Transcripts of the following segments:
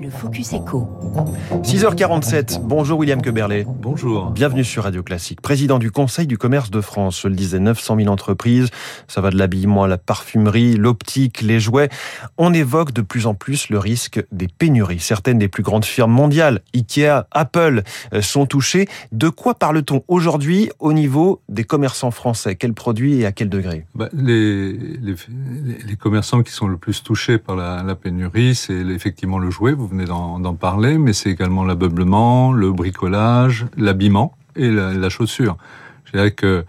Le Focus Echo. 6h47, bonjour William Queberlé. Bonjour. Bienvenue sur Radio Classique. Président du Conseil du commerce de France, je le disais, 900 000 entreprises, ça va de l'habillement à la parfumerie, l'optique, les jouets. On évoque de plus en plus le risque des pénuries. Certaines des plus grandes firmes mondiales, Ikea, Apple, euh, sont touchées. De quoi parle-t-on aujourd'hui au niveau des commerçants français? Quels produits et à quel degré? Bah, les, les, les, commerçants qui sont le plus touchés par la, la pénurie, c'est effectivement le jouet, vous venez d'en parler, mais c'est également l'ameublement, le bricolage, l'habillement et la, la, chaussure. Je dirais que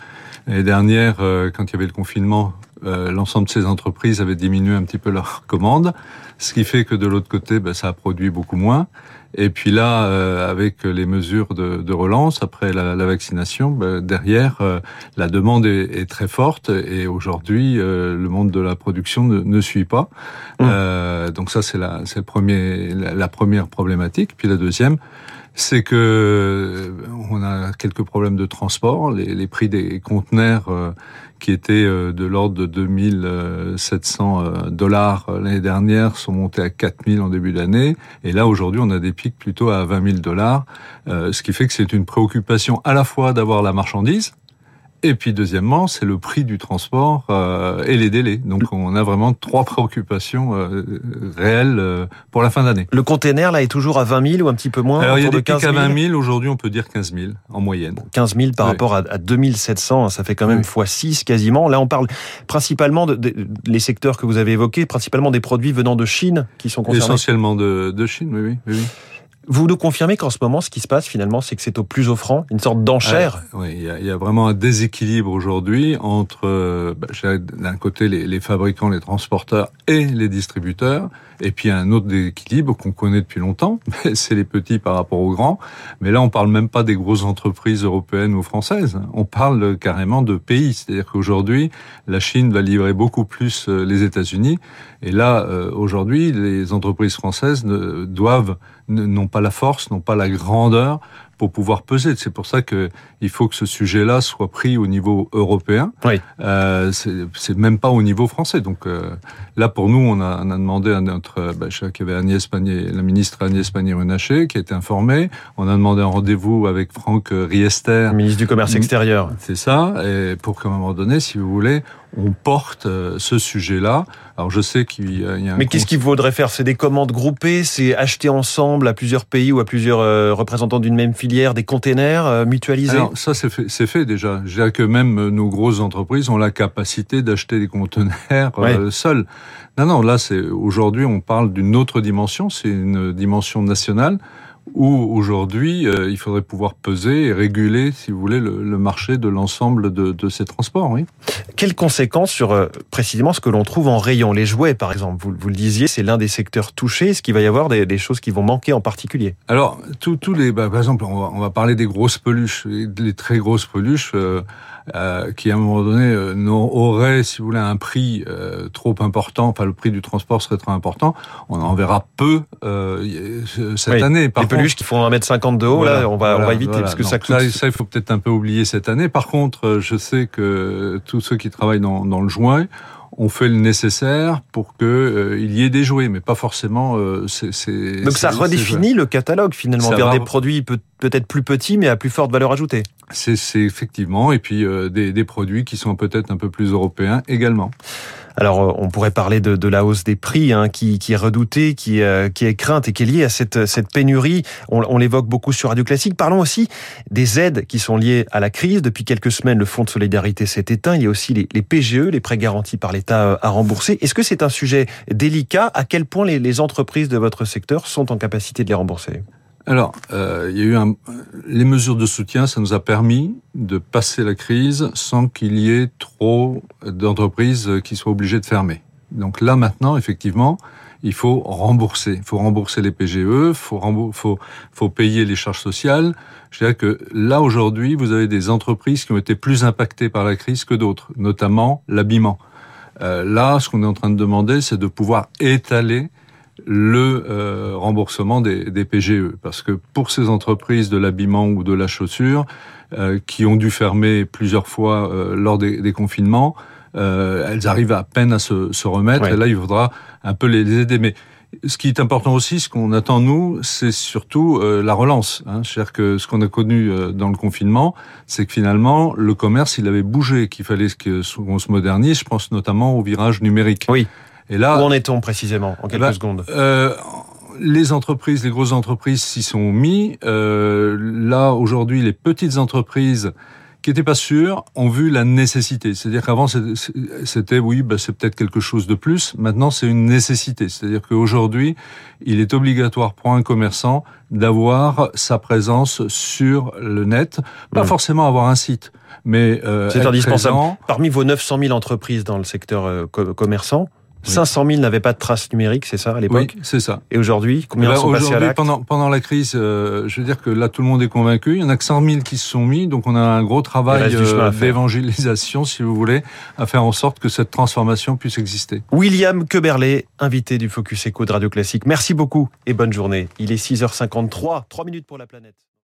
l'année dernière, euh, quand il y avait le confinement, euh, l'ensemble de ces entreprises avaient diminué un petit peu leurs commandes, ce qui fait que de l'autre côté, ben, ça a produit beaucoup moins. Et puis là, euh, avec les mesures de, de relance après la, la vaccination, ben, derrière, euh, la demande est, est, très forte et aujourd'hui, euh, le monde de la production ne, ne suit pas. Mmh. donc ça, c'est la, c'est le premier, la, la, première problématique. Puis la deuxième, c'est que on a quelques problèmes de transport. Les, prix des conteneurs qui étaient de l'ordre de 2700 dollars l'année dernière sont montés à 4000 en début d'année. Et là, aujourd'hui, on a des pics plutôt à 20 000 dollars, euh, ce qui fait que c'est une préoccupation à la fois d'avoir la marchandise, et puis deuxièmement, c'est le prix du transport euh, et les délais. Donc on a vraiment trois préoccupations euh, réelles euh, pour la fin d'année. Le container là est toujours à 20 000 ou un petit peu moins Alors il y a des pics à 20 000. Aujourd'hui, on peut dire 15 000 en moyenne. 15 000 par oui. rapport à, à 2700, ça fait quand même oui. x6 quasiment. Là, on parle principalement de, de, les secteurs que vous avez évoqués, principalement des produits venant de Chine qui sont concernés. Essentiellement de, de Chine, oui, oui. oui. Vous nous confirmez qu'en ce moment, ce qui se passe finalement, c'est que c'est au plus offrant, une sorte d'enchère. Ah, oui, il y, a, vraiment un déséquilibre aujourd'hui entre bah, d'un côté les, fabricants, les transporteurs et les distributeurs, et puis un autre déséquilibre qu'on connaît depuis longtemps, c'est les petits par rapport aux grands. Mais là, on parle même pas des grosses entreprises européennes ou françaises. On parle carrément de pays. C'est-à-dire qu'aujourd'hui, la Chine va livrer beaucoup plus euh, les États-Unis, et là, euh, aujourd'hui, les entreprises françaises doivent n'ont pas la force, n'ont pas la grandeur pour pouvoir peser. C'est pour ça que il faut que ce sujet-là soit pris au niveau européen. Oui. Euh, c'est même pas au niveau français. Donc euh, là, pour nous, on a, on a demandé à notre, bah, je sais qu'il y avait Agnès Pannier, la ministre Agnès Pannier-Runacher, qui a été informée. On a demandé un rendez-vous avec Franck Riester, ministre du Commerce extérieur. C'est ça. Et pour qu'à un moment donné, si vous voulez, on porte euh, ce sujet-là. Alors je sais qu'il y a un Mais qu'est-ce qu'il faudrait faire? C'est des commandes groupées, c'est acheter ensemble à plusieurs pays ou à plusieurs euh, représentants d'une même filière des containers euh, mutualisés Alors ça c'est fait, fait déjà. Je dirais que même nos grosses entreprises ont la capacité d'acheter des conteneurs ouais. euh, seuls. Non non, là c'est aujourd'hui on parle d'une autre dimension, c'est une dimension nationale où aujourd'hui euh, il faudrait pouvoir peser et réguler, si vous voulez, le, le marché de l'ensemble de, de, ces transports. Oui. Quelles conséquences sur euh, précisément ce que l'on trouve en rayon Les jouets, par exemple, vous, vous le disiez, c'est l'un des secteurs touchés. Est-ce qu'il va y avoir des, des, choses qui vont manquer en particulier? Alors, tous les, bah, par exemple, on va, on va, parler des grosses peluches, les, très grosses peluches. Euh, euh, qui à un moment donné euh, aurait, si vous voulez, un prix euh, trop important, enfin le prix du transport serait trop important, on en verra peu euh, cette oui, année. Par les contre, peluches qui font 1m50 de haut, voilà, là, on va, voilà, on va éviter voilà. parce que ça coûte. Ça, ça, il faut peut-être un peu oublier cette année. Par contre, je sais que tous ceux qui travaillent dans, dans le joint on fait le nécessaire pour que euh, il y ait des jouets, mais pas forcément. Euh, c'est, Donc ça redéfinit le catalogue finalement ça vers va... des produits peut, peut-être plus petits, mais à plus forte valeur ajoutée. C'est, effectivement, et puis euh, des, des, produits qui sont peut-être un peu plus européens également. Alors, euh, on pourrait parler de, la hausse des prix hein, qui, est redoutée, qui, euh, qui, est crainte et qui est liée à cette, pénurie. On, l'évoque beaucoup sur Radio Classique. Parlons aussi des aides qui sont liées à la crise. Depuis quelques semaines, le Fonds de solidarité s'est éteint. Il y a aussi les, les PGE, les prêts garantis par l'État euh, à rembourser. Est-ce que c'est un sujet délicat? À quel point les, les entreprises de votre secteur sont en capacité de les rembourser? Alors, euh, il y a eu un... les mesures de soutien, ça nous a permis de passer la crise sans qu'il y ait trop d'entreprises qui soient obligées de fermer. Donc là, maintenant, effectivement, il faut rembourser. Il faut rembourser les PGE, il faut, faut, faut payer les charges sociales. Je dirais que là, aujourd'hui, vous avez des entreprises qui ont été plus impactées par la crise que d'autres, notamment l'habillement. Euh, là, ce qu'on est en train de demander, c'est de pouvoir étaler le euh, remboursement des, des, PGE. Parce que pour ces entreprises de l'habillement ou de la chaussure, euh, qui ont dû fermer plusieurs fois euh, lors des, des confinements, elles arrivent à peine à se, se remettre. Ouais. Et là, il faudra un peu les aider. Mais Ce qui est important aussi, ce qu'on attend nous, c'est surtout euh, la relance. Hein. C'est-à-dire que ce qu'on a connu euh, dans le confinement, c'est que finalement le commerce, il avait bougé, qu'il fallait qu'on se modernise. Je pense notamment au virage numérique. Oui. Et là, où en est-on précisément en quelques ben, secondes? euh, les entreprises, les grosses entreprises s'y sont mis. Euh, là, aujourd'hui, les petites entreprises qui n'étaient pas sûres ont vu la nécessité. C'est-à-dire qu'avant, c'était, oui, bah, c'est peut-être quelque chose de plus. Maintenant, c'est une nécessité. C'est-à-dire qu'aujourd'hui, il est obligatoire pour un commerçant d'avoir sa présence sur le net. Pas mmh. forcément avoir un site, mais euh, C'est indispensable. Parmi vos 900 000 entreprises dans le secteur euh, commerçant, 500 000 n'avaient pas de traces numériques, c'est ça à l'époque Oui, c'est ça. Et aujourd'hui, combien ben, sont passés à l'acte pendant, pendant la crise, euh, je veux dire que là tout le monde est convaincu. Il y en a que 100 000 qui se sont mis, donc on a un gros travail euh, d'évangélisation, si vous voulez, à faire en sorte que cette transformation puisse exister. William Queberlé, invité du Focus Echo de Radio Classique. Merci beaucoup et bonne journée. Il est 6h53, 3 minutes pour la planète.